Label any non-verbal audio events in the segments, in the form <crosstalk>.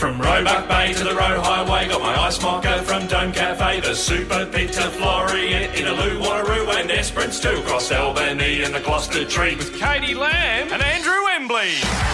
From Roebuck Bay to the Roe Highway, got my ice mocha from Dome Cafe, the Super Pita Florian, Innaloo, Wanneroo and Esperance too, across Albany and the Gloucester Tree. With Katie Lamb and Andrew Embley.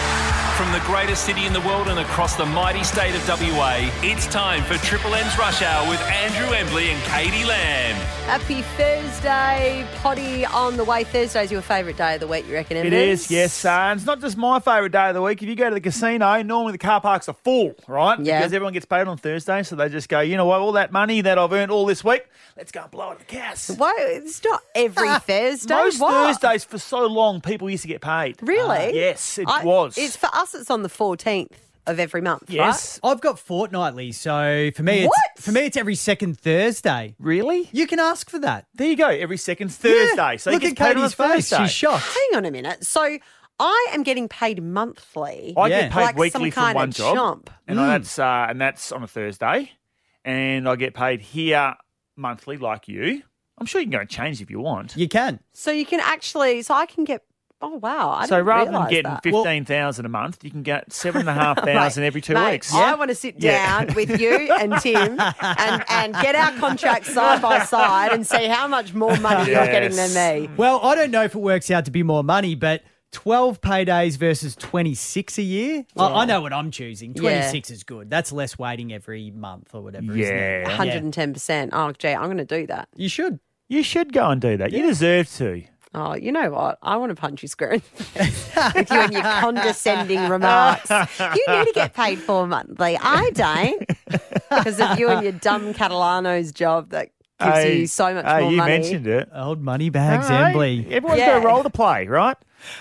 From the greatest city in the world and across the mighty state of WA, it's time for Triple M's Rush Hour with Andrew Embley and Katie Lamb. Happy Thursday, potty on the way. Thursday's your favourite day of the week, you reckon? It Embers? is, yes. Uh, and it's not just my favourite day of the week. If you go to the casino, normally the car parks are full, right? Yeah. Because everyone gets paid on Thursday, so they just go, you know what, all that money that I've earned all this week, let's go and blow it at the cash. Why? It's not every <laughs> Thursday. Most What? Thursdays for so long, people used to get paid. Really? Uh, yes, it I- was. It's for us. It's on the fourteenth of every month. yes. I've got fortnightly, so for me, it's, for me, it's every second Thursday. Really? You can ask for that. There you go. Every second Thursday. Yeah. So Look he at gets paid on a Katie's face. Thursday. She's shocked. Right? Hang on a minute. So I am getting paid monthly. I Yeah. get paid Like some weekly from kind one of job, chump. and that's uh, and that's on a Thursday, and I get paid here monthly, like you. I'm sure you can go and change if you want. You can. So you can actually. So I can get. Oh wow! I so didn't rather than getting that. fifteen thousand a month, you can get seven and a half <laughs> thousand every two mate, weeks. I want to sit Yeah. down with you and Tim and, and get our contracts side by side and see how much more money you're getting than me. Well, I don't know if it works out to be more money, but 12 paydays versus 26 a year. I, I know what I'm choosing. Yeah. 26 is good. That's less waiting every month or whatever. isn't it? Yeah. 110%. Oh, gee, I'm going to do that. You should. You should go and do that. You deserve to. Oh, you know what? I want to punch you square in the face with you and your condescending remarks. You need to get paid for monthly. I don't. Because of you and your dumb Catalano's job that gives Hey, you so much hey, more you money. mentioned it. Old money bags, Hey, Embley. Everyone's Yeah. got a role to play, right?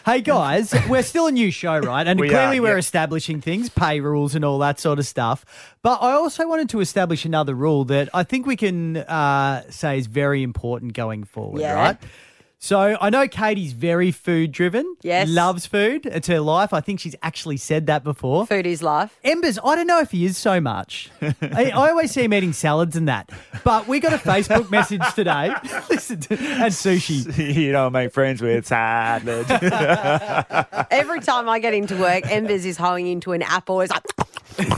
Hey guys, we're still a new show, right? And We clearly are, we're yep. establishing things, pay rules and all that sort of stuff. But I also wanted to establish another rule that I think we can uh, say is very important going forward, Yeah. right? So I know Katie's very food driven. Yes. Loves food. It's her life. I think she's actually said that before. Food is life. Embers, I don't know if he is so much. I, I always see him eating salads and that. But we got a Facebook message today. <laughs> Listen to, and sushi. <laughs> you don't make friends with salad. <laughs> Every time I get into work, Embers is holding into an apple. It's like,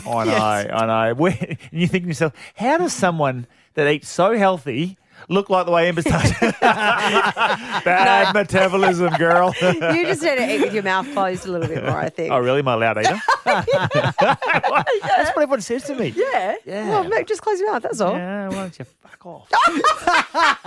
I know, I know. Where, and you think to yourself, how does someone that eats so healthy look like the way Ember's? <laughs> <laughs> Bad metabolism, girl. <laughs> you just need to eat with your mouth closed a little bit more, I think. oh, really? My allowed eater? That's what everyone says to me. Yeah. Yeah. Well, mate, just close your mouth, that's all. Yeah, why don't you fuck off? <laughs>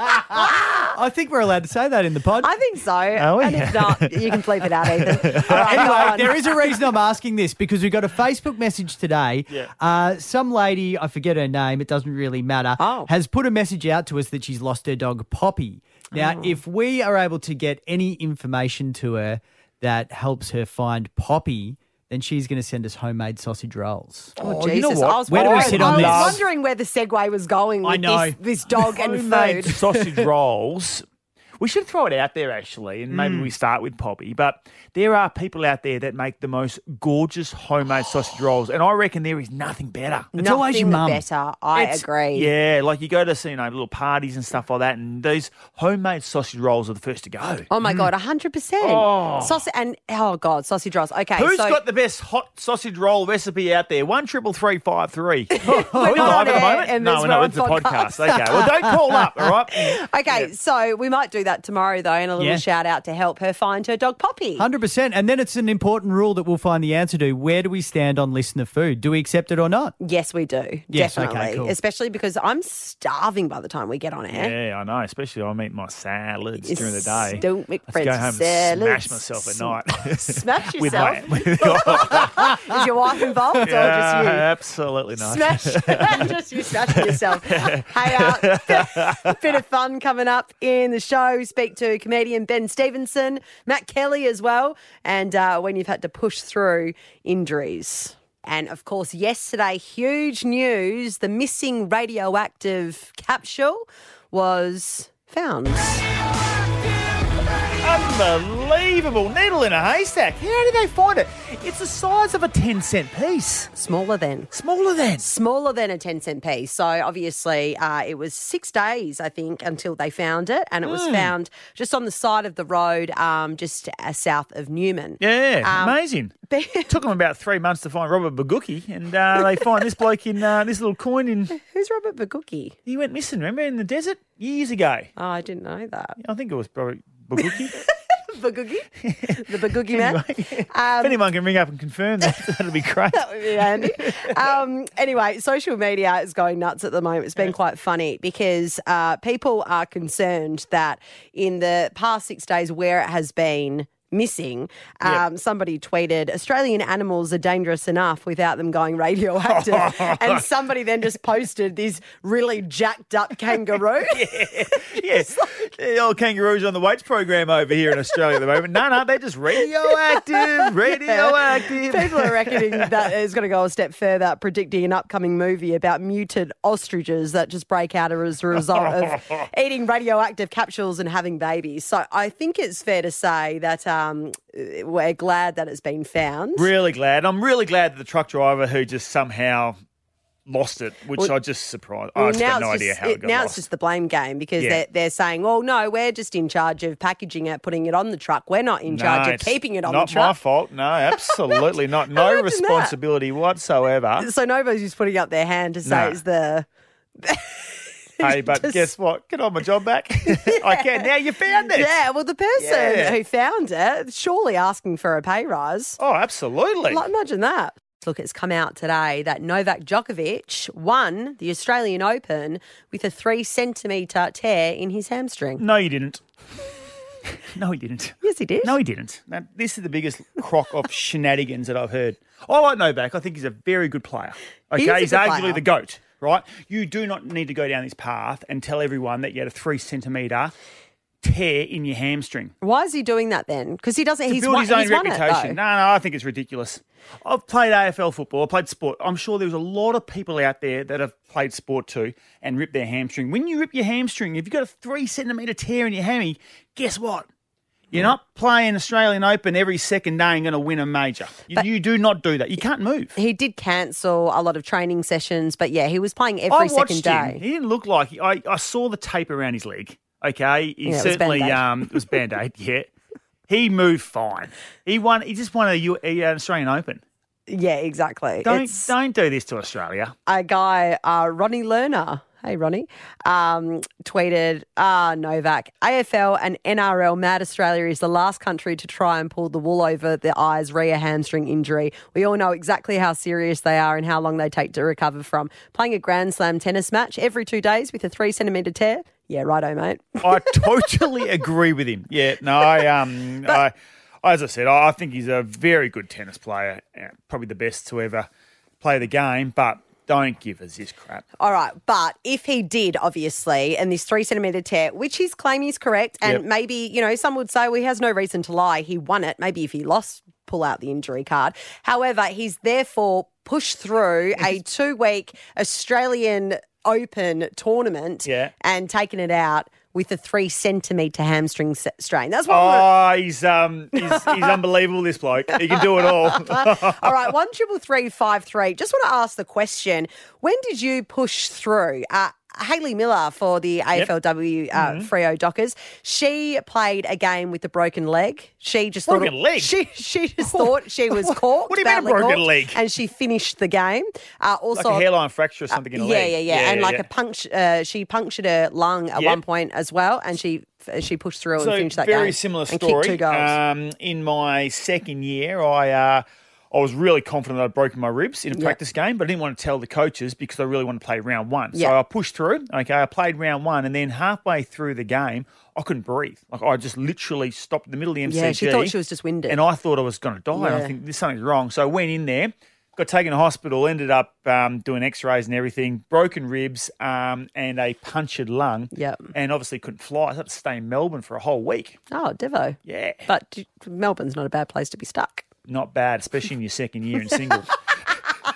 I think we're allowed to say that in the pod. I think so. Are we? And if not, you can bleep it out, Ethan. <laughs> All right, go anyway, on. there is a reason I'm asking this because we got a Facebook message today. Yeah. Uh, some lady, I forget her name, it doesn't really matter, Oh. has put a message out to us that she's lost her dog Poppy. Now, Oh. if we are able to get any information to her that helps her find Poppy, then she's going to send us homemade sausage rolls. Oh, Oh, you know Jesus. what? I was, Where do we I- sit I this? was this? wondering where the segue was going with I know. This, this dog and Homemade food. sausage <laughs> rolls. We should throw it out there actually, and maybe we hmm. start with Poppy. But there are people out there that make the most gorgeous homemade sausage <gasps> rolls, and I reckon there is nothing better. It's always your Nothing mum. better. I It's- agree. Yeah, like you go to you know little parties and stuff like that, and these homemade sausage rolls are the first to go. Oh my mm. god, hundred percent. Oh. Sausage and oh god, sausage rolls. Okay, Who's so got the best hot sausage roll recipe out there? One triple three five three. <laughs> Are we live at the moment? and No, no. It's a podcast. podcast. Okay. Well, don't call up. All right. <laughs> okay, so we might do that tomorrow though, and a little Yeah. shout out to help her find her dog Poppy. 100%. And then it's an important rule that we'll find the answer to. Where do we stand on listener food? Do we accept it or not? Yes, we do. Yes, okay, definitely. cool. Especially because I'm starving by the time we get on air. Yeah, I know. Especially I'm eating my salads during the day. Don't make Let's go home friends. and smash myself at night. Smash <laughs> With yourself. <laughs> my, <laughs> Is your wife involved or just you? absolutely not. Smash, just you smashing yourself. hey, uh, bit of fun coming up in the show. Speak to comedian Ben Stevenson, Matt Kelly as well, and uh, when you've had to push through injuries. And of course, yesterday, huge news: the missing radioactive capsule was found. Unbelievable. Needle in a haystack. How did they find it? It's the size of a 10 cent piece. Smaller than. Smaller than. Smaller than a 10 cent piece. So obviously, uh, it was six days, I think, until they found it. And it was Hmm. found just on the side of the road, um, just uh, south of Newman. Yeah, Um, amazing. <laughs> Took them about three months to find Robert Bogucki, and uh, they find this bloke in uh, this little coin in. <laughs> Who's Robert Bogucki? He went missing, remember, in the desert years ago. Oh, I didn't know that. I think it was probably Bogucki. <laughs> Bogucki? the Bogucki man? anyway, if anyone can ring up and confirm that, <laughs> that'd be great. That would be handy. um, anyway, social media is going nuts at the moment. It's been quite funny because uh, people are concerned that in the past six days, where it has been missing, um, somebody tweeted Australian animals are dangerous enough without them going radioactive, <laughs> and somebody then just posted this really jacked up kangaroo. <laughs> Yes, <laughs> the old kangaroos on the weights program over here in Australia at the moment. No, no, they're just radioactive, radioactive. People are reckoning that is going to go a step further, predicting an upcoming movie about muted ostriches that just break out as a result of eating radioactive capsules and having babies. So I think it's fair to say that um, we're glad that it's been found. Really glad. I'm really glad that the truck driver who just somehow lost it, which Well- I just surprised. I Well, just got no idea just, how it got now lost. it's just the blame game because Yeah. they're, they're saying, well, no, we're just in charge of packaging it, putting it on the truck. We're not in No, charge of keeping it on the truck. Not my fault. No, <laughs> absolutely not. No Imagine that. responsibility whatsoever. So Novo's just putting up their hand to say No. it's the. Hey, <laughs> but Just- guess what? Get on my job back. <laughs> I can now. You found it. Yeah, well, the person Yeah. who found it surely asking for a pay rise. Oh, absolutely. Like, imagine that. Look, it's come out today that Novak Djokovic won the Australian Open with a three centimetre tear in his hamstring. No, you didn't. <laughs> No, he didn't. Yes, he did. No, he didn't. Now, this is the biggest crock of shenanigans that I've heard. I like Novak. I think he's a very good player. He Okay, a he's arguably player. the goat, right? You do not need to go down this path and tell everyone that you had a three centimetre tear in your hamstring. Why is he doing that then? Because he doesn't. To he's build won, his own reputation. It, no, no, I think it's ridiculous. I've played AFL football. I played sport. I'm sure there's a lot of people out there that have played sport too and ripped their hamstring. When you rip your hamstring, if you've got a three centimetre tear in your hammy, guess what? You're not playing Australian Open every second day and going to win a major. You, you do not do that. You can't move. He did cancel a lot of training sessions, but yeah, he was playing every I second watched day. him. He didn't look like I, I saw the tape around his leg. Okay, he Yeah, it was certainly Band-Aid. um it was band aid. <laughs> Yeah, he moved fine. He won. He just won a, U- a, an Australian Open. Yeah, exactly. Don't It's don't do this to Australia. a guy, uh, Ronnie Lerner. Hey, Ronnie, um, tweeted, ah, Novak, AFL and NRL mad Australia is the last country to try and pull the wool over the eyes re a hamstring injury. We all know exactly how serious they are and how long they take to recover from. Playing a Grand Slam tennis match every two days with a three centimetre tear? Yeah, righto, mate. <laughs> I totally agree with him. Yeah, no, I um, <laughs> I, as I said, I think he's a very good tennis player, probably the best to ever play the game. But don't give us this crap. All right, but if he did, obviously, and this three centimetre tear, which he's claiming is correct, and Yep. maybe, you know, some would say, well, he has no reason to lie. He won it. Maybe if he lost, pull out the injury card. However, he's therefore pushed through a two week Australian Open tournament Yeah. and taken it out with a three centimetre hamstring strain. That's what. Oh, he's um, he's, he's unbelievable. This bloke, he can do it all. <laughs> All right, <laughs> one triple three five three. Just want to ask the question: When did you push through? Uh, Hayley Miller for the AFLW uh, Mm-hmm. Freo Dockers. She played a game with a broken leg. She just Broken thought leg? She she just thought she was <laughs> corked. What do you mean a broken corked, leg? And she finished the game. Uh, also, like a hairline fracture or something in a yeah, leg. yeah, yeah, and like yeah. a puncture. Uh, she punctured her lung at Yep. one point as well, and she she pushed through and finished that very game. Very similar story. two goals. Um, in my second year, I uh, I was really confident I'd broken my ribs in a practice game, but I didn't want to tell the coaches because I really wanted to play round one. So I pushed through. Okay, I played round one, and then halfway through the game, I couldn't breathe. Like I just literally stopped in the middle of the MCG. yeah, she thought she was just winded. and I thought I was going to die. And I think there's something's wrong. So I went in there, got taken to hospital, ended up um, doing X-rays and everything, broken ribs um, and a punctured lung. Yep. And obviously couldn't fly. I had to stay in Melbourne for a whole week. oh, Devo. Yeah, But Melbourne's not a bad place to be stuck. Not bad, especially in your second year in singles. <laughs>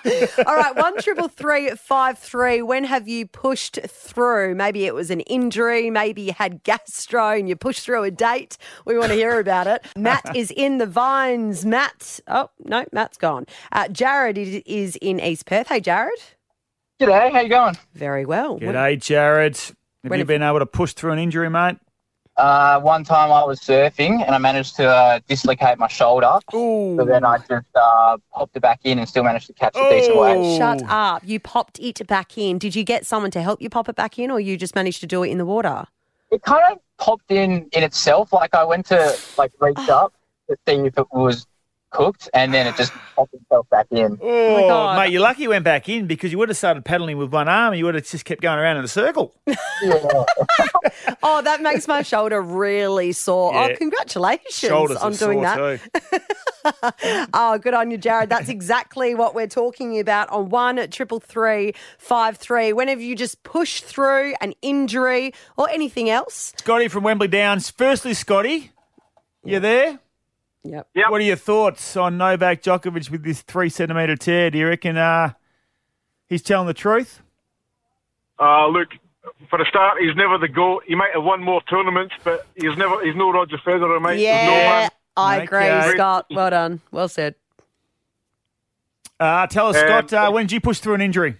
<laughs> All right, one triple three five three. When have you pushed through? Maybe it was an injury. Maybe you had gastro and you pushed through a date. We want to hear about it. <laughs> Matt is in the vines. Matt, oh no, Matt's gone. Uh, Jared is is in East Perth. Hey, Jared. G'day, how you going? Very well. G'day, Jared. Have When you have- been able to push through an injury, mate? Uh, one time I was surfing and I managed to uh, dislocate my shoulder. Ooh. So then I just uh, popped it back in and still managed to catch a decent wave. Shut up. You popped it back in. Did you get someone to help you pop it back in or you just managed to do it in the water? It kind of popped in in itself. Like I went to like reach up to see if it was cooked, and then it just popped itself back in. Oh, oh, my God. mate, you're lucky you went back in because you would have started paddling with one arm and you would have just kept going around in a circle. <laughs> Yeah. Oh, that makes my shoulder really sore. Oh, yeah. Oh, congratulations Shoulders on are doing sore that. too. <laughs> Oh, good on you, Jared. That's exactly what we're talking about on one triple three five three. Whenever you just push through an injury or anything else. Scotty from Wembley Downs. Firstly, Scotty, you there? Yep. Yep. What are your thoughts on Novak Djokovic with this three centimetre tear? Do you reckon uh, he's telling the truth? Uh, look, for a start, he's never the GOAT. He might have won more tournaments, but he's never he's no Roger Federer, mate. There's no Yeah, man. I agree, Okay. Scott. Well done. Well said. Uh, tell us, Um, Scott, uh, when did you push through an injury?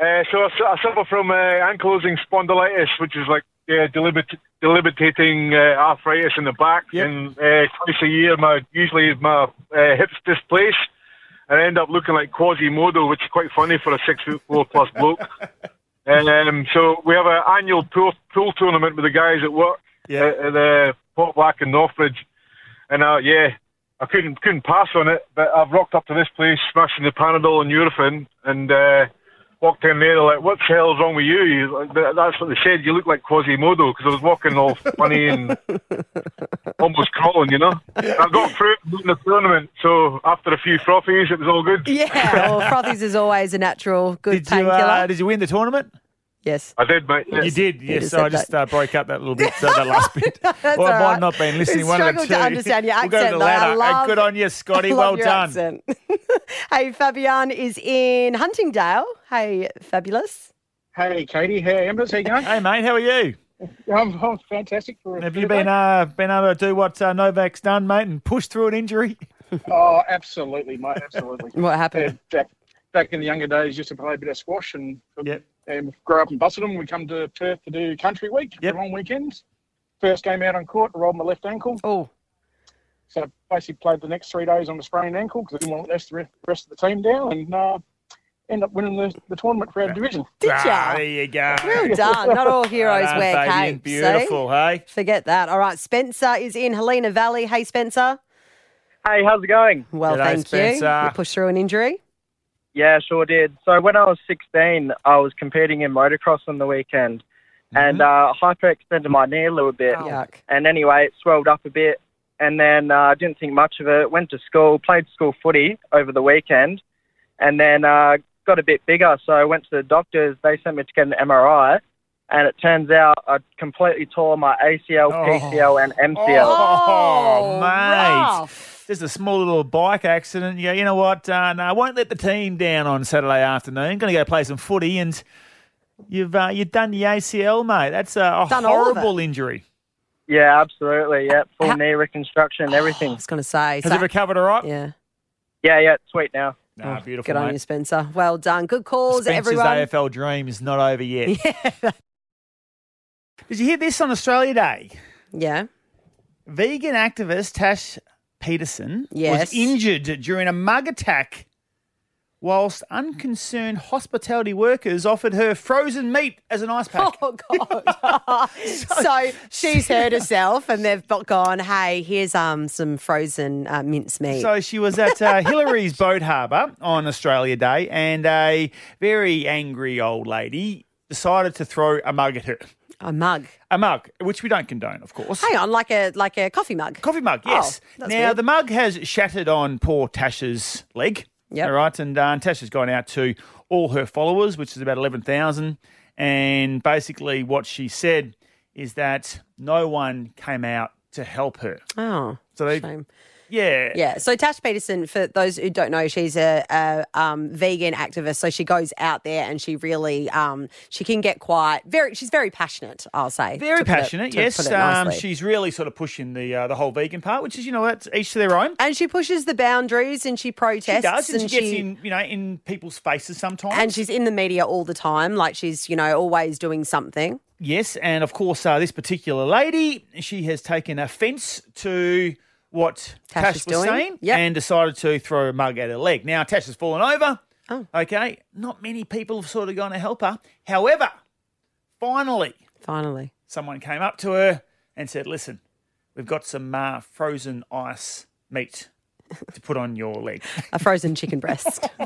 Uh, so I, I suffer from uh, ankylosing spondylitis, which is like uh, delimit- debilitating uh, arthritis in the back. Yep. And uh, twice a year, my usually my uh, hips displace, and I end up looking like Quasimodo, which is quite funny for a six foot four plus bloke. <laughs> And um, so we have an annual pool, pool tournament with the guys at work Yeah. at, at the Port Black in Northbridge, and uh, yeah, I couldn't couldn't pass on it, but I've rocked up to this place, smashing the Panadol and Nurofen, and uh, walked in there they're like, "What the hell's wrong with you?" You- like, that- That's what they said. You look like Quasimodo because I was walking all funny and <laughs> almost crawling, you know. I got through it in the tournament, so after a few frothies, it was all good. Yeah, well, frothies is always a natural good Did you, painkiller. uh, did you win the tournament? Yes. I did, mate. You did, yes. just So I just uh, broke up that little bit, <laughs> uh, that last bit. <laughs> Well, all I might right. not been listening. One of the two. to understand your We'll go to the though. I ladder. Hey, good on you, Scotty. <laughs> Well done. hey, Fabian is in Huntingdale. Hey, fabulous. Hey, Katie. Hey, Embers. How you going? Hey, mate, how are you? I'm, I'm fantastic for Have you been uh, been able to do what uh, Novak's done, mate, and push through an injury? Oh, absolutely, mate. Absolutely. What Yeah, happened? back, back in the younger days, used to play a bit of squash and, Yep. And grow up in Busselton. We come to Perth to do country week Yep. for long weekends. First game out on court, I rolled my left ankle. Oh, So basically played the next three days on a sprained ankle because I didn't want to let the rest- rest of the team down and uh, end up winning the, the tournament for our division. did ah, ya? there you go. Well done. Not all heroes Well wear Fabian. capes. Beautiful, eh? hey? Forget that. All right, Spencer is in Helena Valley. Hey, Spencer. Hey, how's it going? Well, G'day, thank Spencer. you. You pushed through an injury. Yeah, sure did. So when I was 16, I was competing in motocross on the weekend, and uh, hyperextended my knee a little bit. Yuck. And anyway, it swelled up a bit, and then uh, I didn't think much of it. Went to school, played school footy over the weekend, and then uh, got a bit bigger. So I went to the doctors. They sent me to get an MRI, and it turns out I completely tore my ACL, Oh. PCL, and MCL. Oh, mate. rough. Just a small little bike accident. Yeah, you know what? Uh, no, I won't let the team down on Saturday afternoon. Going to go play some footy, and you've uh, you've done the ACL, mate. That's a, a Done all of it. horrible injury. Yeah, absolutely. Yeah, full How- knee reconstruction, everything. <sighs> I was going to say. Has so- it recovered all right? yeah. Yeah, yeah, it's sweet now. Nah, Oh, beautiful, Good on you, Spencer. Well done. Good calls, Spencer's everyone. AFL dream is not over yet. <laughs> Yeah. Did you hear this on Australia Day? Yeah. Vegan activist Tash Peterson Yes. was injured during a mug attack whilst unconcerned hospitality workers offered her frozen meat as an ice pack. Oh God! <laughs> <laughs> so she's hurt herself, and they've gone. Hey, here's um some frozen uh, mincemeat. So she was at uh, Hillarys boat harbour on Australia Day, and a very angry old lady decided to throw a mug at her. a mug. A mug, which we don't condone, of course. Hang on, like a like a coffee mug. Coffee mug, Oh, yes. that's now, weird. the mug has shattered on poor Tasha's leg. Yep. All right. And uh, Tasha's gone out to all her followers, which is about 11,000. And basically, what she said is that no one came out to help her. Oh, So they, shame. Yeah. Yeah. So Tash Peterson, for those who don't know, she's a, a um, vegan activist. So she goes out there and she really um, she can get quite very. She's very passionate. I'll say. Very it- passionate, to yes. Um, she's really sort of pushing the uh, the whole vegan part, which is you know that's each to their own. and she pushes the boundaries and she protests She does, and, she gets in you know in people's faces sometimes. and she's in the media all the time. Like she's you know always doing something. Yes, and of course, uh, this particular lady, she has taken offence to what Tash Tash, was doing. saying Yep. and decided to throw a mug at her leg. Now, Tash has fallen over. Oh. Okay, not many people have sort of gone to help her. However, finally, Finally. someone came up to her and said, Listen, we've got some uh, frozen ice meat to put on your leg. <laughs> a frozen chicken breast. <laughs>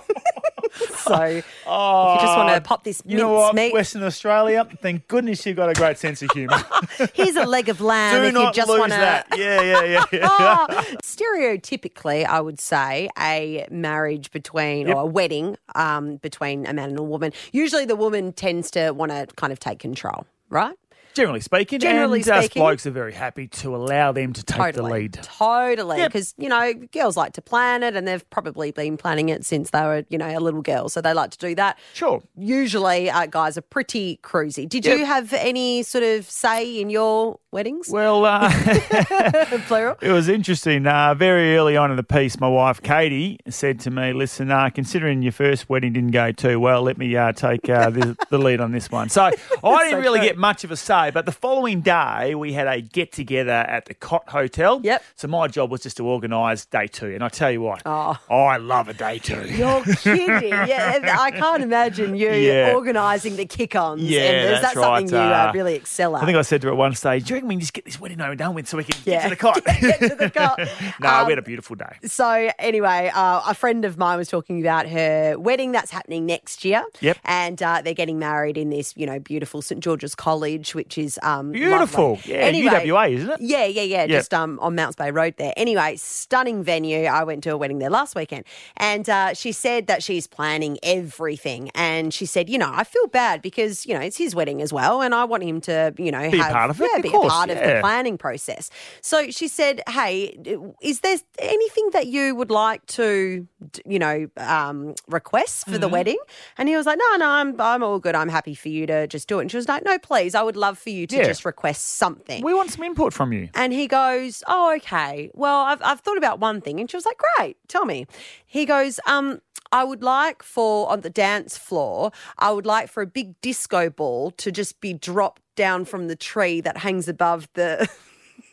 <laughs> so if you Oh, just want to pop this you know what, meat, Western Australia, thank goodness you've got a great sense of humour. <laughs> here's a leg of lamb. Do if not you just lose want to. that. Yeah, yeah, yeah. <laughs> yeah. Oh, stereotypically, I would say a marriage between Yep. or a wedding um, between a man and a woman. Usually, the woman tends to want to kind of take control, right? Generally speaking, Generally and us speaking. blokes are very happy to allow them to take the lead. totally. Yep. Because you know, girls like to plan it, and they've probably been planning it since they were, you know, a little girl. So they like to do that. Sure. Usually, uh, guys are pretty cruisy. Did Yep. you have any sort of say in your weddings? Well, uh, <laughs> <laughs> Plural. it was interesting. Uh, very early on in the piece, my wife Katie said to me, "Listen, uh, considering your first wedding didn't go too well, let me uh, take uh, the, the lead on this one." So <laughs> I didn't So really true. get much of a say, but the following day we had a get together at the Court Hotel. Yep. So my job was just to organise day two, and I tell you what, Oh. I love a day two. You're kidding. <laughs> Yeah, I can't imagine you Yeah. organising the kick-ons. Yeah, that's that's right. something you uh, Uh, really excel at. I think I said to her at one stage, "Do you reckon we can just get this wedding over and done with so we can yeah. <laughs> get to the cot?" Get to the cot. no, Um, we had a beautiful day. So anyway, uh, a friend of mine was talking about her wedding that's happening next year. Yep. And uh, they're getting married in this, you know, beautiful St George's College, which is um, Beautiful. lovely. Yeah, Anyway, UWA, isn't it? Yeah, yeah, yeah. Yep. Just um, on Mounts Bay Road there. Anyway, stunning venue. I went to a wedding there last weekend, and uh, she said that she's planning everything. And she said, you know, I feel bad because you know it's his wedding as well, and I want him to, you know, Be a have, part of it, yeah, of be course, a part of the planning process. So she said, hey, is there anything that you would like to, you know, um, request for the Mm-hmm. wedding? And he was like, no, no, I'm, I'm all good. I'm happy for you to just do it. And she was like, no, please, I would love for you to Yeah. just request something. We want some input from you. And he goes, Oh, okay. Well, I've, I've thought about one thing. And she was like, Great, tell me. He goes, um, I would like for on the dance floor, I would like for a big disco ball to just be dropped down from the tree that hangs above the. <laughs>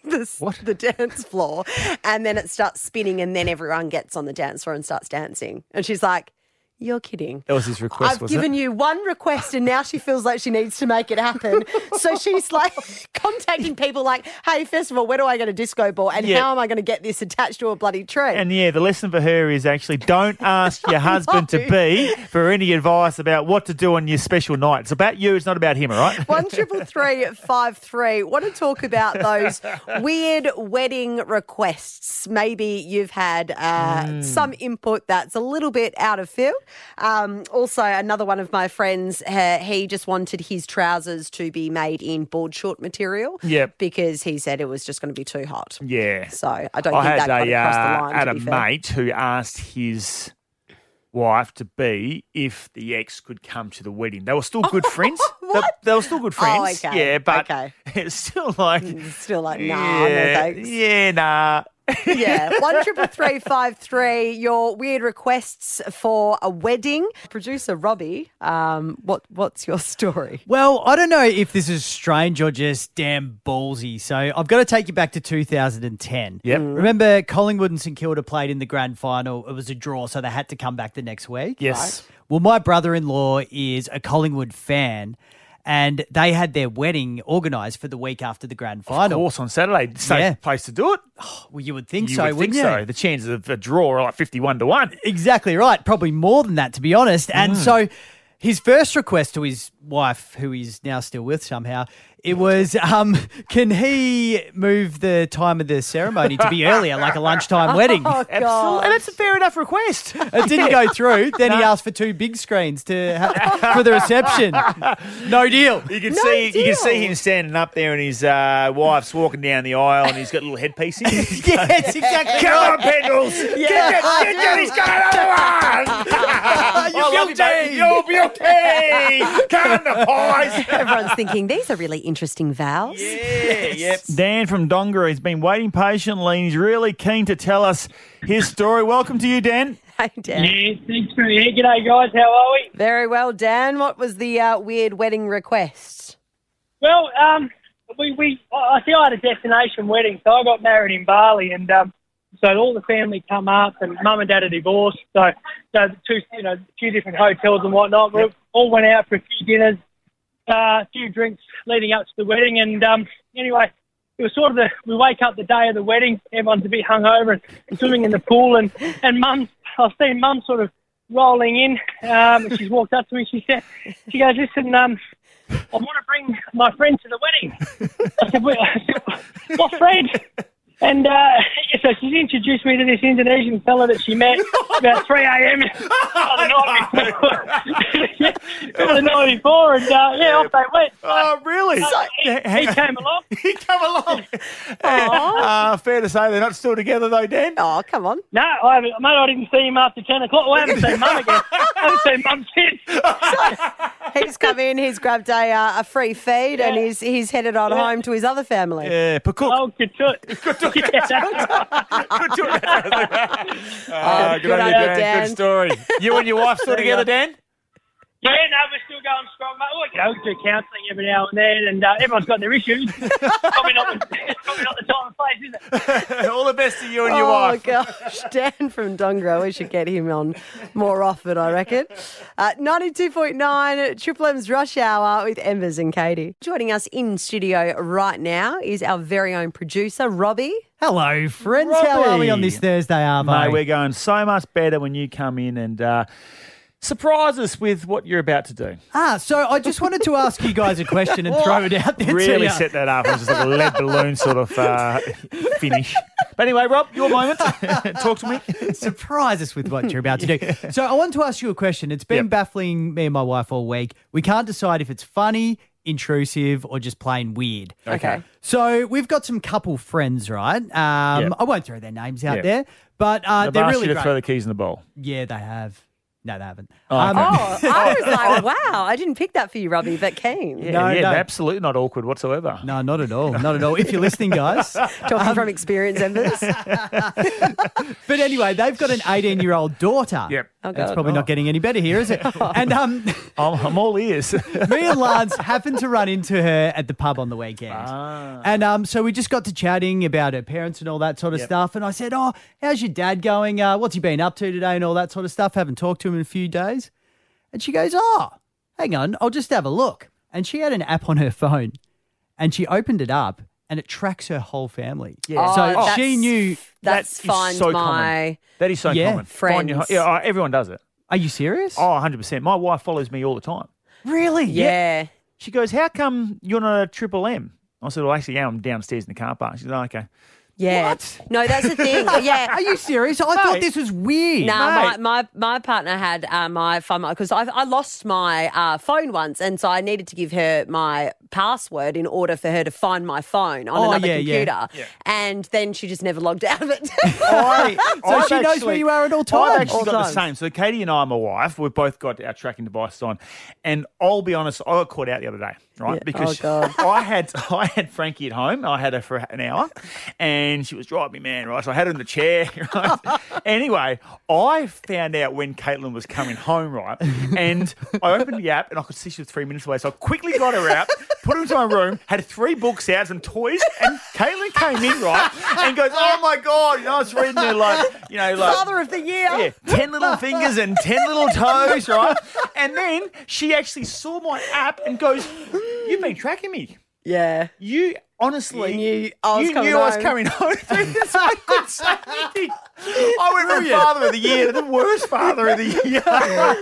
The, s- the dance floor and then it starts spinning and then everyone gets on the dance floor and starts dancing and she's like you're kidding That was his request, I've wasn't given you one request and now she feels like she needs to make it happen. so <laughs> she's like contacting people like, hey, first of all, where do I get a disco ball? And Yeah. how am I going to get this attached to a bloody tree? And yeah, the lesson for her is actually don't <laughs> ask your husband to be for any advice about what to do on your special night. It's about you, it's not about him, all right? One triple three five three. Want to talk about those weird wedding requests? Maybe you've had uh, Hmm. some input that's a little bit out of field. Um, also, another one of my friends, uh, he just wanted his trousers to be made in board short material. Yep. because he said it was just going to be too hot. Yeah. So I don't I think had that got a, across uh, the line. had to a fair. mate who asked his wife to be if the ex could come to the wedding. They were still good <laughs> friends. They, they were still good Oh, friends. okay, Yeah, but okay. <laughs> it's still like, Still like, nah, yeah, no thanks. yeah, nah. Yeah, <laughs> one triple three five three. Your weird requests for a wedding. Producer Robbie, um, what what's your story? Well, I don't know if this is strange or just damn ballsy. So I've got to take you back to 2010. Yep. Remember Collingwood and St Kilda played in the grand final. It was a draw, so they had to come back the next week. Yes. Well, my brother-in-law is a Collingwood fan, and they had their wedding organised for the week after the grand final. Of course, on Saturday, safe Yeah. place to do it. Well, you would think you so, would think wouldn't you? so. The chances of a draw are like fifty-one to one. Exactly right. Probably more than that, to be honest. And Mm. so his first request to his wife, who he's now still with somehow, it was, um, can he move the time of the ceremony to be <laughs> earlier, like a lunchtime wedding? Oh, Absolutely. God. And that's a fair enough request. <laughs> It didn't go through. Then he asked for two big screens to ha- for the reception. <laughs> No deal. You can No see you can see him standing up there, and his uh, wife's walking down the aisle, and he's got a little headpiece. in. Yes, exactly. Come on, Pendles! Yeah. Get it! Get it! He's got another one! I <laughs> love you, mate. You're guilty! Come the pies! Everyone's thinking these are really interesting vows. Yeah, yep. Dan from Dongara has been waiting patiently, and he's really keen to tell us his story. Welcome to you, Dan. Hey, Dan. Yeah, thanks for yeah, G'day, guys. How are we? Very well, Dan. What was the uh, weird wedding request? Well, um, we, we I see I had a destination wedding, so I got married in Bali, and um, so all the family come up, and mum and dad are divorced, so so two you know a few different hotels and whatnot. We all went out for a few dinners, uh, a few drinks leading up to the wedding, and um, anyway. It was sort of the we wake up the day of the wedding, everyone's a bit hungover and swimming in the pool, and and mum, I've seen mum sort of rolling in. Um, and she's walked up to me. She said, she goes, listen, um, I want to bring my friend to the wedding. I said, "Wait," I said, what friend? And uh, <laughs> so she's introduced me to this Indonesian fella that she met about 3 a.m. <laughs> the night <laughs> before. the night before, and uh, yeah, off they went. Oh, really? He, he came along. he come along. Uh, fair to say they're not still together, though, Dan. Oh, come on. No, I haven't, mate, I didn't see him after 10 o'clock. Well, I haven't seen mum again. I haven't seen mum since. He's come in, he's grabbed a, uh, a free feed, and he's, he's headed on home to his other family. Yeah, Pakuk. Oh, good to it. <laughs> Good Good to good, good on you, Dan. Dan. Good story. You and your wife still together. Dan? Yeah, no, we're still going strong, mate. Well, you know, we do counselling every now and then, and uh, everyone's got their issues. <laughs> probably, not the, it's probably not the time and place, is it? <laughs> All the best to you and your oh, wife. gosh. Dan from Dongara. We should get him on more often, I reckon. Uh, 92.9 Triple M's Rush Hour with Embers and Katie. Joining us in studio right now is our very own producer, Robbie. Hello, friends. How are we on this Thursday, Arvo? Mate, we're going so much better when you come in and uh, surprise us with what you're about to do. Ah, so I just wanted to ask you guys a question and <laughs> throw it out there to Really you. set that up. It was just like a lead balloon sort of uh, finish. But anyway, Rob, your moment. <laughs> Talk to me. Surprise us with what you're about to do. <laughs> So I want to ask you a question. It's been Yep. baffling me and my wife all week. We can't decide if it's funny, intrusive, or just plain weird. Okay. So we've got some couple friends, right? Um, Yep. I won't throw their names out Yep. there, but uh, they're asked really you to great. throw the keys in the bowl. Yeah, they have. No, they haven't. Oh, Um, okay. Oh, <laughs> I was like, wow, I didn't pick that for you, Robbie, but keen. Yeah, No, yeah, no. absolutely not awkward whatsoever. No, not at all. Not at all. If you're listening, guys. <laughs> Talking from experience, Embers. <laughs> But anyway, they've got an 18 year old daughter. Yep. Oh, That's God. probably not getting any better here, is it? and um, I'm, I'm all ears. me and Lance happened to run into her at the pub on the weekend. Ah. And um, so we just got to chatting about her parents and all that sort of Yep. stuff. And I said, Oh, how's your dad going? Uh, what's he been up to today and all that sort of stuff? Haven't talked to him in a few days. And she goes, Oh, hang on, I'll just have a look. And she had an app on her phone and she opened it up and it tracks her whole family. Yeah. So Oh, she knew. That's That is find so my. common. That is so Yeah. common. Find your- Friends. yeah, uh, everyone does it. Are you serious? Oh, 100%. My wife follows me all the time. really? Yeah. She goes, How come you're not a Triple M? I said, Well, actually, yeah, I'm downstairs in the car park. She said, oh, Okay. Yeah. What? No, that's the thing. <laughs> Yeah. Are you serious? I thought this was weird. No, my, my my partner had uh, my phone because I, I lost my uh, phone once, and so I needed to give her my password in order for her to find my phone on Oh, another yeah, yeah. computer. And then she just never logged out of it. I, <laughs> So I've she knows where you are at all I've times. actually All got times. the same. So Katie and I, my wife, we've both got our tracking devices on, and I'll be honest, I got caught out the other day, right? Yeah. Because Oh, <laughs> I had I had Frankie at home. I had her for an hour, and she was driving me man, right? So I had her in the chair, <laughs> right? anyway, I found out when Caitlin was coming home, right? And I opened the app, and I could see she was three minutes away. So I quickly got her out, put her into my room, had three books out, some toys, and Caitlin came in, right? And goes, "Oh my god!" You know, I was reading her like, you know, like Father of the year. yeah, 10 little fingers and 10 little toes, right? And then she actually saw my app and goes, You've been tracking me. Yeah. You honestly, You knew I was you coming knew I was home. coming home. Why I couldn't say anything. <laughs> I went from father of the year to the worst father of the year. <laughs>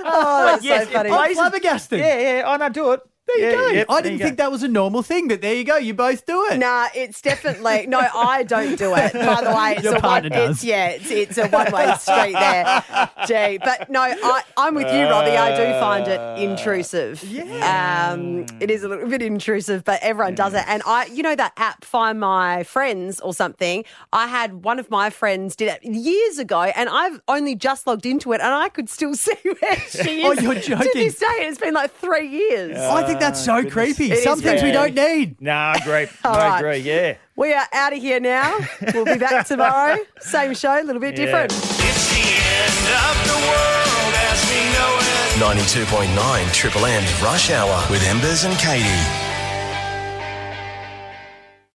Oh, that's yes, so funny. I'm flabbergasted. Yeah, yeah, I know, do it. There you Yeah, go. yep, I didn't think go. that was a normal thing, but there you go. You both do it. Nah, it's definitely no. I don't do it. By the way, it's Your a one. partner does. It's, yeah, it's it's a one way street there. Gee, but no, I, I'm with you, Robbie. I do find it intrusive. Yeah, um, it is a little bit intrusive, but everyone does it. And I, you know, that app Find My Friends or something. I had one of my friends did it years ago, and I've only just logged into it, and I could still <laughs> see where she is. Oh, is. you're joking. To this day, it's been like three years. I think that's so goodness. creepy. It Some is things we don't need. Nah, great. <laughs> All I right. agree, yeah. We are out of here now. We'll be back <laughs> tomorrow. Same show, a little bit different. It's the end of the world as we know it. 92.9 Triple M Rush Hour with Embers and Katie.